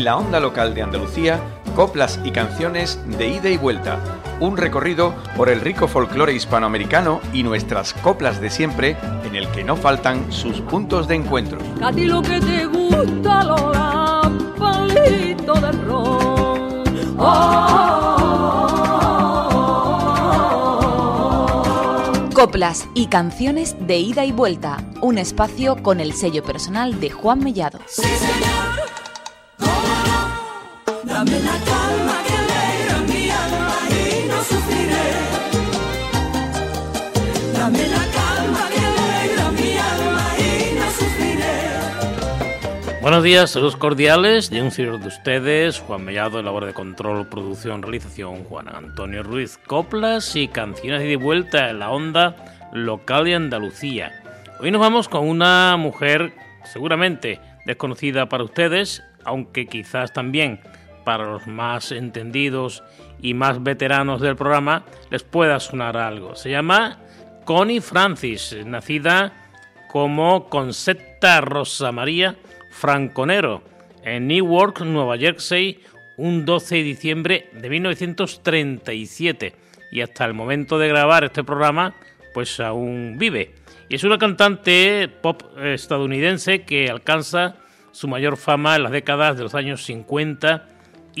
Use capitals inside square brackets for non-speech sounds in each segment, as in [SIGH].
En la onda local de Andalucía, coplas y canciones de ida y vuelta. Un recorrido por el rico folclore hispanoamericano y nuestras coplas de siempre, en el que no faltan sus puntos de encuentro. A ti lo que te gusta, Lola, palito de ron. Coplas y canciones de ida y vuelta. Un espacio con el sello personal de Juan Mellado. Sí, señor. Dame la calma que alegra mi alma y no sufriré. Dame la calma que alegra mi alma y no sufriré. Buenos días, saludos cordiales de un servidor de ustedes, Juan Mellado, labor de control, producción, realización, Juan Antonio Ruiz, coplas y canciones de vuelta en la onda local de Andalucía. Hoy nos vamos con una mujer seguramente desconocida para ustedes, aunque quizás también para los más entendidos y más veteranos del programa les pueda sonar algo. Se llama Connie Francis, nacida como Concetta Rosa María Franconero en Newark, Nueva Jersey, un 12 de diciembre de 1937 y hasta el momento de grabar este programa pues aún vive. Y es una cantante pop estadounidense que alcanza su mayor fama en las décadas de los años 50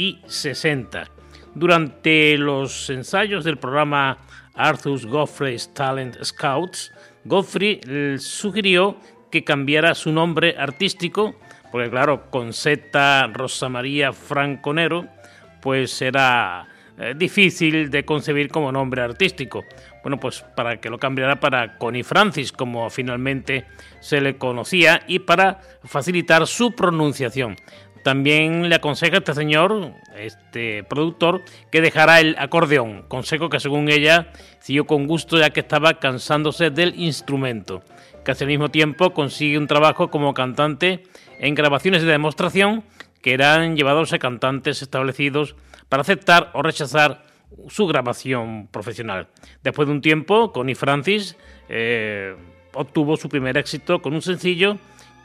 y 60. Durante los ensayos del programa Arthur's Godfrey's Talent Scouts, Godfrey sugirió que cambiara su nombre artístico, porque claro, con Z Rosa María Franconero, pues era eh, difícil de concebir como nombre artístico. Bueno, pues para que lo cambiara para Connie Francis, como finalmente se le conocía, y para facilitar su pronunciación. También le aconseja a este señor, este productor, que dejara el acordeón, consejo que según ella siguió con gusto ya que estaba cansándose del instrumento. Casi al mismo tiempo consigue un trabajo como cantante en grabaciones de demostración que eran llevados a cantantes establecidos para aceptar o rechazar su grabación profesional. Después de un tiempo, Connie Francis eh, obtuvo su primer éxito con un sencillo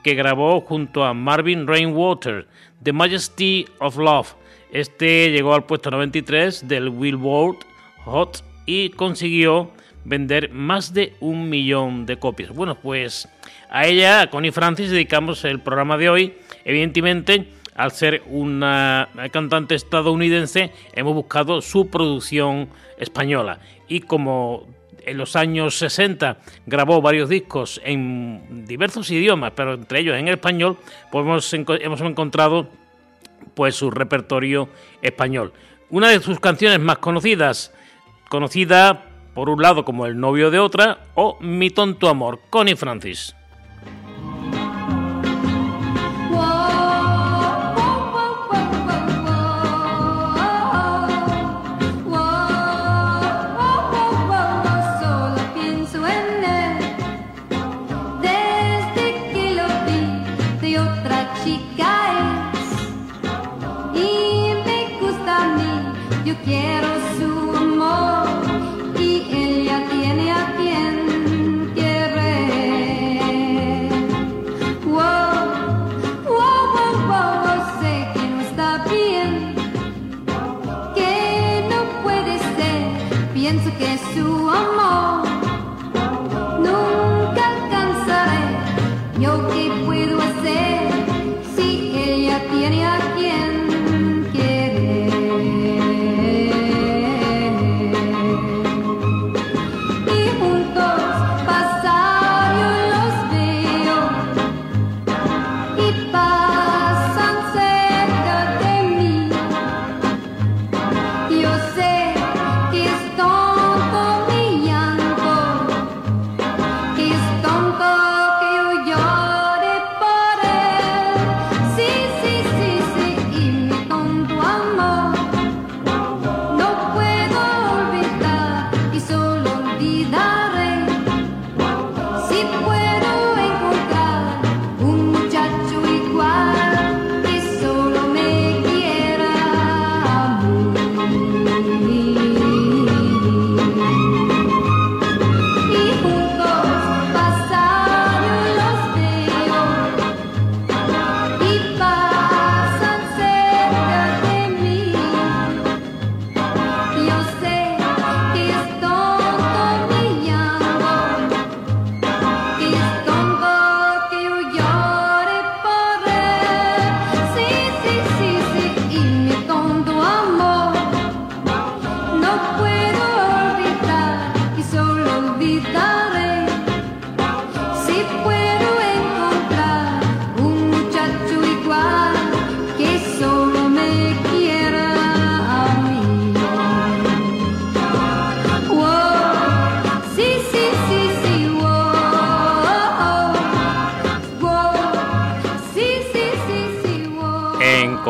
que grabó junto a Marvin Rainwater, The Majesty of Love. Este llegó al puesto 93 del Billboard Hot y consiguió vender más de un millón de copias. Bueno, pues a ella, a Connie Francis, dedicamos el programa de hoy. Evidentemente, al ser una cantante estadounidense, hemos buscado su producción española. Y como en los años 60 grabó varios discos en diversos idiomas, pero entre ellos en español, pues hemos, hemos encontrado pues su repertorio español. Una de sus canciones más conocidas, conocida por un lado como El novio de otra o Mi tonto amor, Connie Francis. Quiero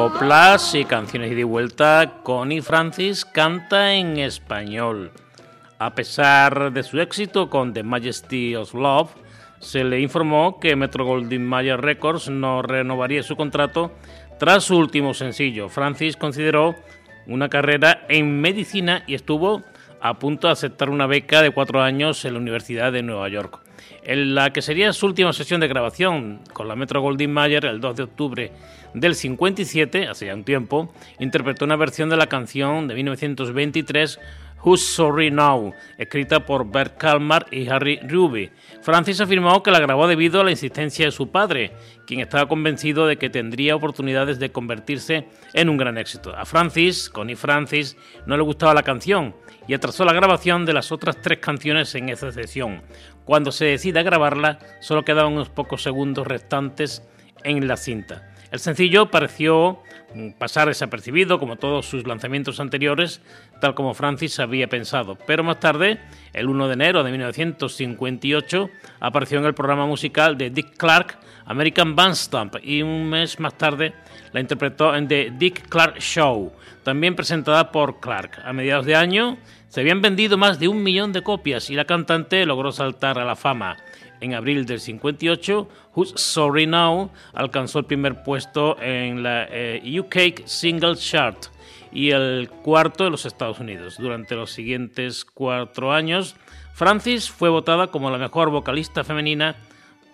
Coplas y canciones de vuelta, Connie Francis canta en español. A pesar de su éxito con The Majesty of Love, se le informó que Metro Goldwyn Mayer Records no renovaría su contrato tras su último sencillo. Francis consideró una carrera en medicina y estuvo a punto de aceptar una beca de cuatro años en la Universidad de Nueva York. En la que sería su última sesión de grabación con la Metro Goldwyn Mayer el 2 de octubre del 57, hace ya un tiempo, interpretó una versión de la canción de 1923 Who's Sorry Now, escrita por Bert Kalmar y Harry Ruby. Francis afirmó que la grabó debido a la insistencia de su padre, quien estaba convencido de que tendría oportunidades de convertirse en un gran éxito. A Francis, Connie Francis, no le gustaba la canción y atrasó la grabación de las otras tres canciones en esa sesión. Cuando se decide a grabarla, solo quedaban unos pocos segundos restantes en la cinta. El sencillo pareció mm, pasar desapercibido como todos sus lanzamientos anteriores, tal como Francis había pensado, pero más tarde, el 1 de enero de 1958, apareció en el programa musical de Dick Clark, American Bandstamp, y un mes más tarde la interpretó en The Dick Clark Show, también presentada por Clark. A mediados de año se habían vendido más de un millón de copias y la cantante logró saltar a la fama. En abril del 58, Who's Sorry Now alcanzó el primer puesto en la eh, UK Single Chart y el cuarto de los Estados Unidos. Durante los siguientes cuatro años, Francis fue votada como la mejor vocalista femenina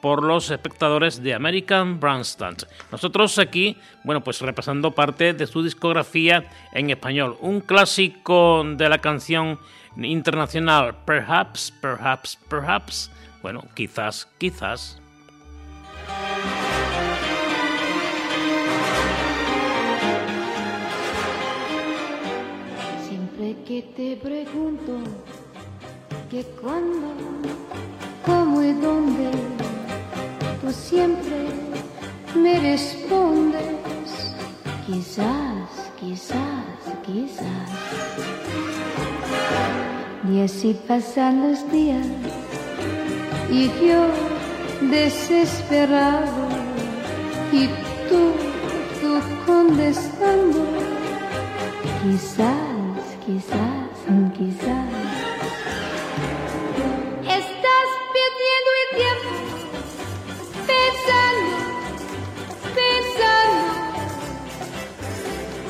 por los espectadores de American Bandstand. Nosotros aquí, bueno, pues repasando parte de su discografía en español, un clásico de la canción internacional Perhaps, Perhaps, Perhaps. Bueno, quizás, quizás. Siempre que te pregunto que cuándo, cómo y dónde tú siempre me respondes, quizás, quizás, quizás. Y así pasan los días y yo desesperado y tú, tú contestando, quizás, quizás, quizás. Estás perdiendo el tiempo pensando, pensando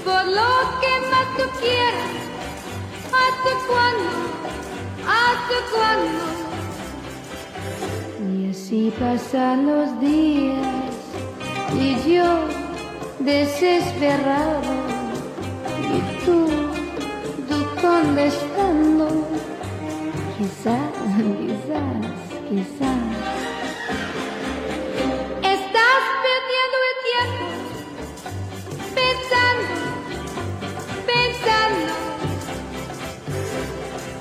por lo que más tú quieras. ¿Hasta cuándo? ¿Hasta cuándo? Así pasan los días y yo desesperado y tú, tú contestando, quizás, quizás, quizás. Estás perdiendo el tiempo pensando, pensando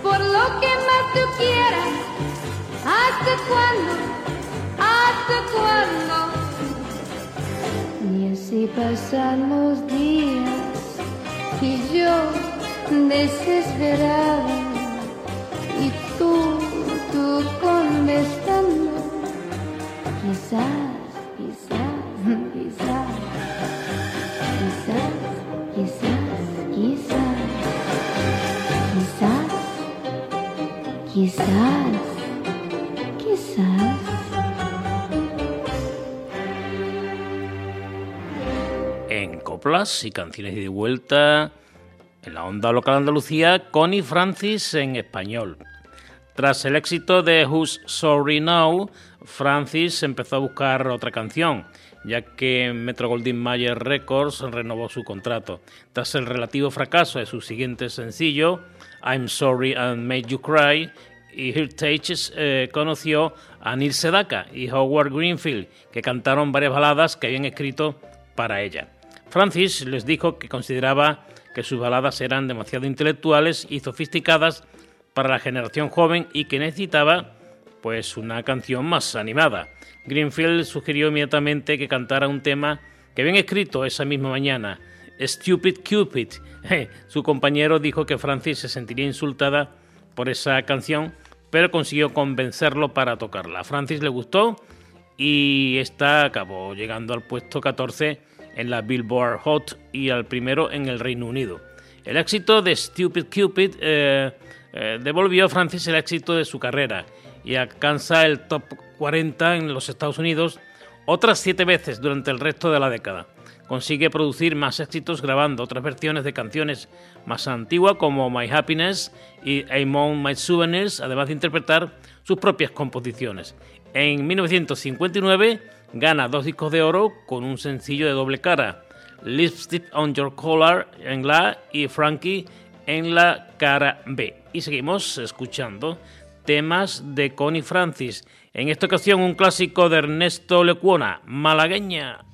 por lo que más tú quieras. ¿Hasta cuándo? cuándo. Y así pasan los días y yo desesperada y tú, tú contestando. Quizás, quizás, quizás, quizás, quizás, quizás, quizás, quizás. Y canciones de vuelta en la onda local Andalucía, Connie Francis en español. Tras el éxito de Who's Sorry Now, Francis empezó a buscar otra canción, ya que Metro Goldwyn Mayer Records renovó su contrato. Tras el relativo fracaso de su siguiente sencillo, I'm Sorry and Made You Cry, y Heritage eh, conoció a Neil Sedaka y Howard Greenfield, que cantaron varias baladas que habían escrito para ella. Francis les dijo que consideraba que sus baladas eran demasiado intelectuales y sofisticadas para la generación joven y que necesitaba pues una canción más animada. Greenfield sugirió inmediatamente que cantara un tema que habían escrito esa misma mañana, Stupid Cupid. [LAUGHS] Su compañero dijo que Francis se sentiría insultada por esa canción, pero consiguió convencerlo para tocarla. A Francis le gustó y esta acabó llegando al puesto 14 en la Billboard Hot y al primero en el Reino Unido. El éxito de Stupid Cupid eh, eh, devolvió a Francis el éxito de su carrera y alcanza el top 40 en los Estados Unidos otras siete veces durante el resto de la década. Consigue producir más éxitos grabando otras versiones de canciones más antiguas como My Happiness y Among My Souvenirs, además de interpretar sus propias composiciones. En 1959 gana dos discos de oro con un sencillo de doble cara, Lipstick on Your Collar en la y Frankie en la cara B. Y seguimos escuchando temas de Connie Francis. En esta ocasión un clásico de Ernesto Lecuona, Malagueña.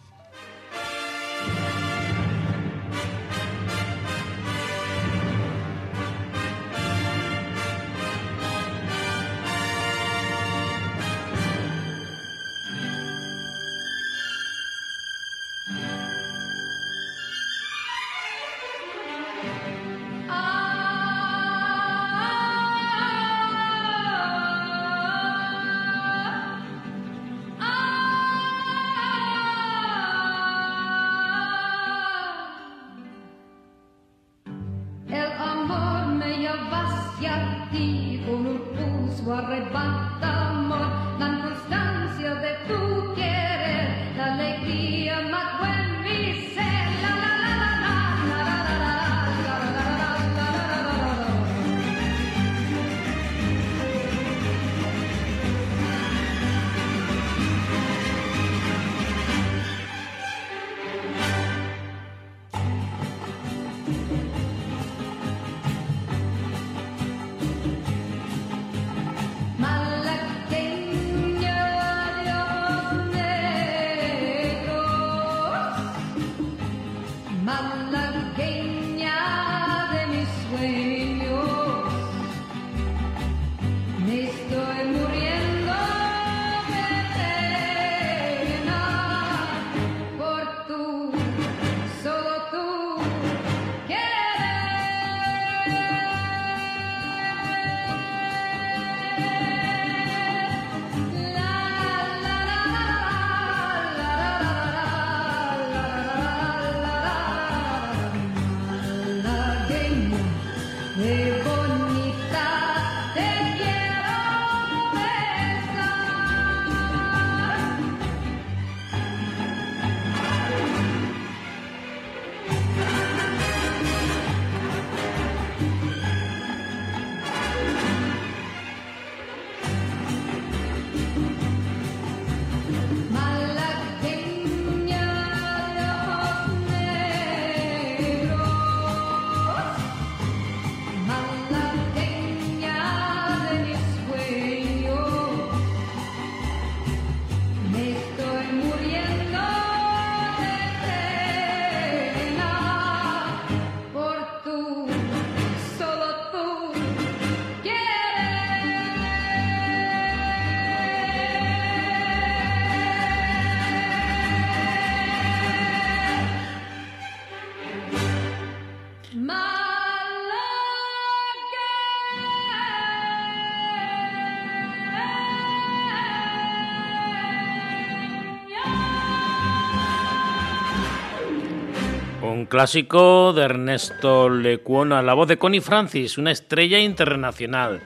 Clásico de Ernesto Lecuona, la voz de Connie Francis, una estrella internacional.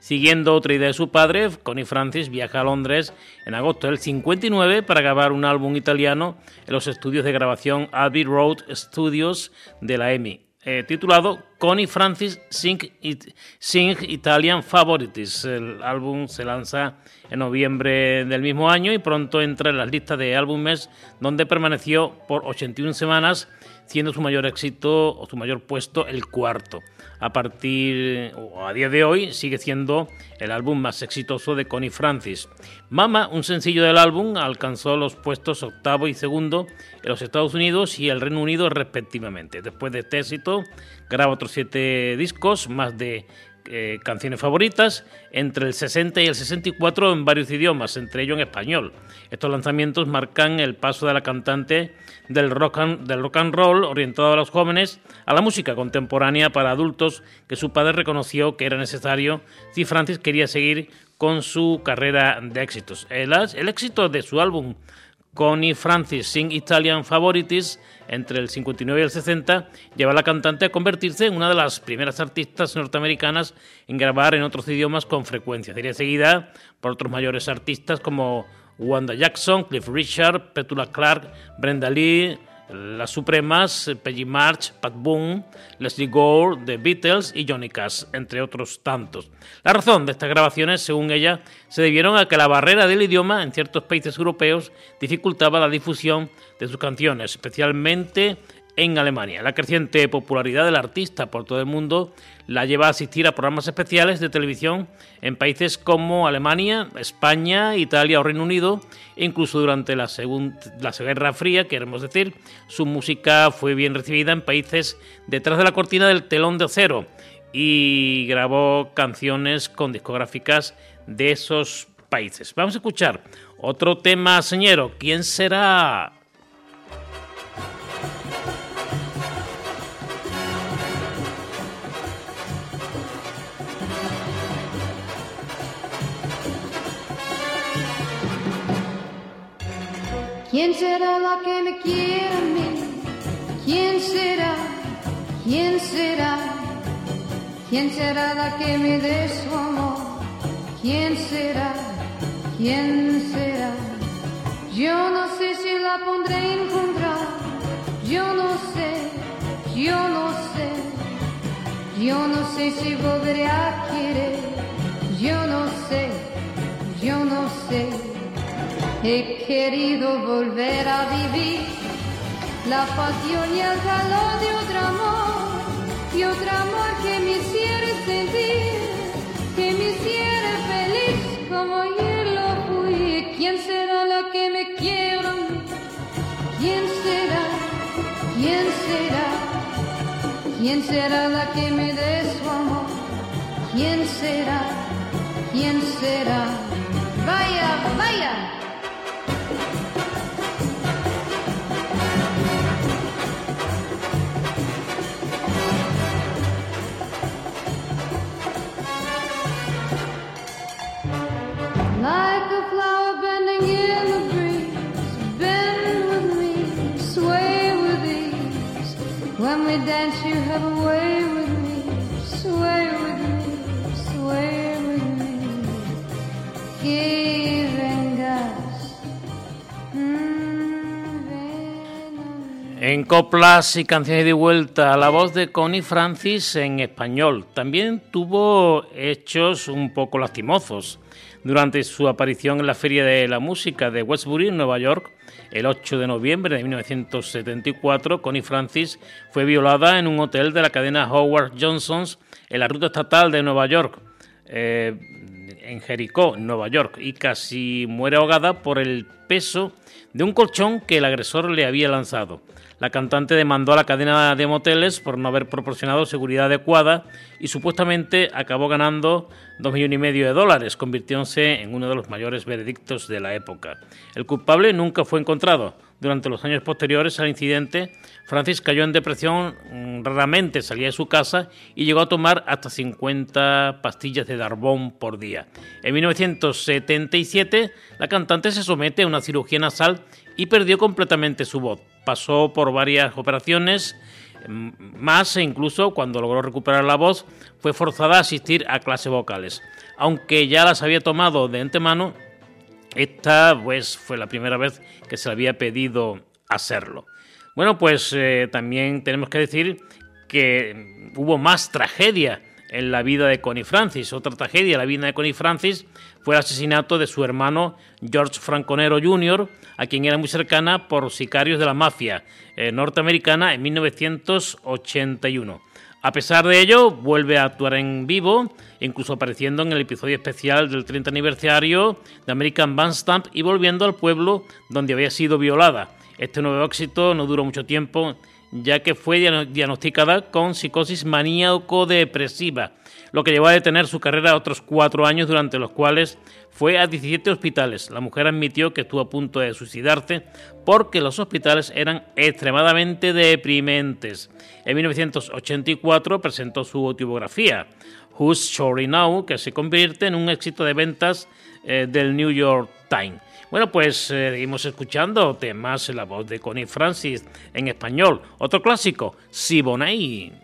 Siguiendo otra idea de su padre, Connie Francis viaja a Londres en agosto del 59 para grabar un álbum italiano en los estudios de grabación Abbey Road Studios de la EMI, eh, titulado Connie Francis Sing, Italian Favorites. El álbum se lanza en noviembre del mismo año y pronto entra en las listas de álbumes donde permaneció por 81 semanas siendo su mayor éxito o su mayor puesto el cuarto. A partir o a día de hoy sigue siendo el álbum más exitoso de Connie Francis. Mama, un sencillo del álbum, alcanzó los puestos octavo y segundo en los Estados Unidos y el Reino Unido respectivamente. Después de este éxito, graba otros siete discos, más de eh, canciones favoritas entre el 60 y el 64 en varios idiomas, entre ellos en español. Estos lanzamientos marcan el paso de la cantante del rock and, del rock and roll orientado a los jóvenes a la música contemporánea para adultos que su padre reconoció que era necesario si Francis quería seguir con su carrera de éxitos. El, el éxito de su álbum Connie Francis sin Italian Favorites entre el 59 y el 60 lleva a la cantante a convertirse en una de las primeras artistas norteamericanas en grabar en otros idiomas con frecuencia. Sería seguida por otros mayores artistas como Wanda Jackson, Cliff Richard, Petula Clark, Brenda Lee, las Supremas, Peggy March, Pat Boone, Leslie Gore, The Beatles y Johnny Cash, entre otros tantos. La razón de estas grabaciones, según ella, se debieron a que la barrera del idioma en ciertos países europeos dificultaba la difusión de sus canciones, especialmente en Alemania. La creciente popularidad del artista por todo el mundo la lleva a asistir a programas especiales de televisión en países como Alemania, España, Italia o Reino Unido, incluso durante la, la Guerra Fría, queremos decir, su música fue bien recibida en países detrás de la cortina del telón de acero y grabó canciones con discográficas de esos países. Vamos a escuchar otro tema señero, ¿quién será? ¿Quién será la que me quiere a mí? ¿Quién será? ¿Quién será? ¿Quién será la que me dé su amor? ¿Quién será? ¿Quién será? Yo no sé si la pondré a encontrar. Yo no sé, yo no sé. Yo no sé si volveré a querer. Yo no sé, yo no sé. Querido volver a vivir la pasión y el calor de otro amor, y otro amor que me hiciera sentir, que me hiciera feliz como ayer lo fui. ¿Quién será la que me quiera? ¿Quién será? ¿Quién será? ¿Quién será la que me dé su amor? ¿Quién será? ¿Quién será? Vaya, vaya. En coplas y canciones de vuelta, la voz de Connie Francis en español. También tuvo hechos un poco lastimosos. Durante su aparición en la Feria de la Música de Westbury, en Nueva York, el 8 de noviembre de 1974, Connie Francis fue violada en un hotel de la cadena Howard Johnson's en la ruta estatal de Nueva York. eh, en Jericó, Nueva York, y casi muere ahogada por el peso de un colchón que el agresor le había lanzado. La cantante demandó a la cadena de moteles por no haber proporcionado seguridad adecuada y supuestamente acabó ganando dos millones y medio de dólares, convirtiéndose en uno de los mayores veredictos de la época. El culpable nunca fue encontrado. Durante los años posteriores al incidente, Francis cayó en depresión, mm, raramente salía de su casa y llegó a tomar hasta 50 pastillas de Darbón por día. En 1977, la cantante se somete a una cirugía nasal y perdió completamente su voz. Pasó por varias operaciones mm, más e incluso cuando logró recuperar la voz fue forzada a asistir a clases vocales. Aunque ya las había tomado de antemano, esta pues fue la primera vez que se le había pedido hacerlo. Bueno, pues eh, también tenemos que decir que hubo más tragedia en la vida de Connie Francis. Otra tragedia la vida de Connie Francis fue el asesinato de su hermano George Franconero Jr., a quien era muy cercana por sicarios de la mafia eh, norteamericana en 1981. A pesar de ello, vuelve a actuar en vivo, incluso apareciendo en el episodio especial del 30 aniversario de American Bandstand y volviendo al pueblo donde había sido violada. Este nuevo éxito no duró mucho tiempo, ya que fue diagno- diagnosticada con psicosis maníaco-depresiva, lo que llevó a detener su carrera otros cuatro años, durante los cuales fue a 17 hospitales. La mujer admitió que estuvo a punto de suicidarse porque los hospitales eran extremadamente deprimentes. En 1984 presentó su autobiografía, Who's Sorry Now, que se convierte en un éxito de ventas eh, del New York Times. Bueno, pues eh, seguimos escuchando temas la voz de Connie Francis en español. Otro clásico, Siboney.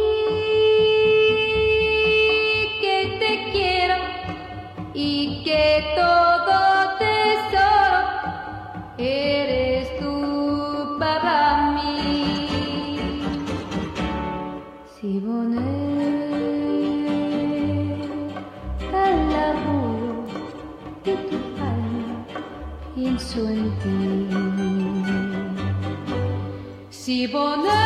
Siboney, al laburo de tu alma pienso en ti. Siboney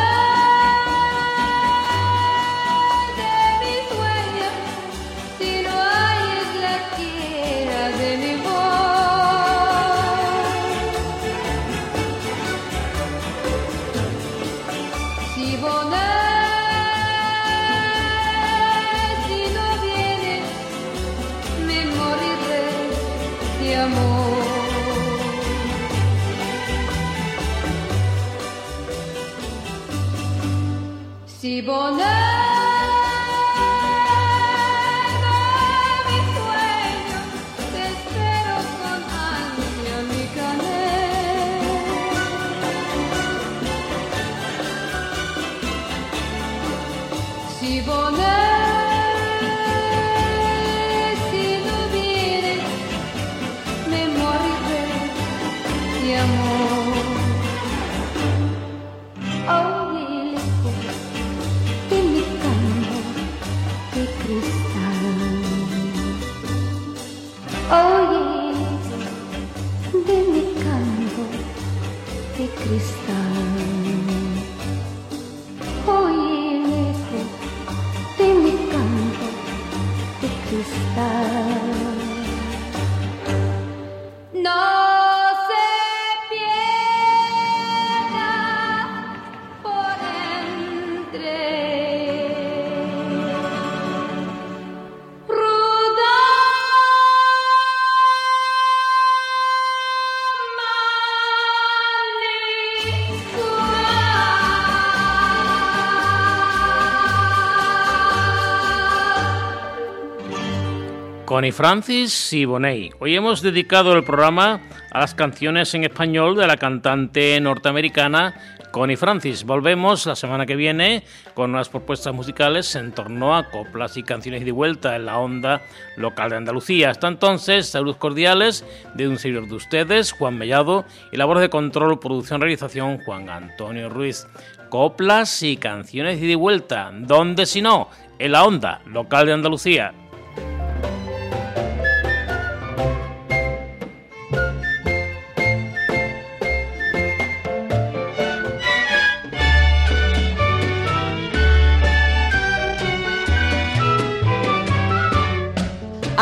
Connie Francis y Bonet. Hoy hemos dedicado el programa a las canciones en español de la cantante norteamericana Connie Francis. Volvemos la semana que viene con unas propuestas musicales en torno a coplas y canciones de vuelta en la onda local de Andalucía. Hasta entonces, saludos cordiales de un servidor de ustedes, Juan Mellado, y labores de control, producción, realización, Juan Antonio Ruiz. Coplas y canciones de vuelta, ¿dónde si no? En la onda local de Andalucía.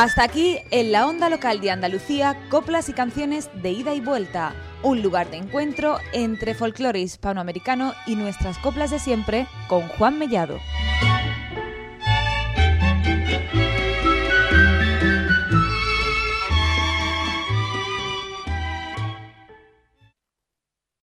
Hasta aquí en la onda local de Andalucía, coplas y canciones de ida y vuelta, un lugar de encuentro entre folclore hispanoamericano y nuestras coplas de siempre con Juan Mellado.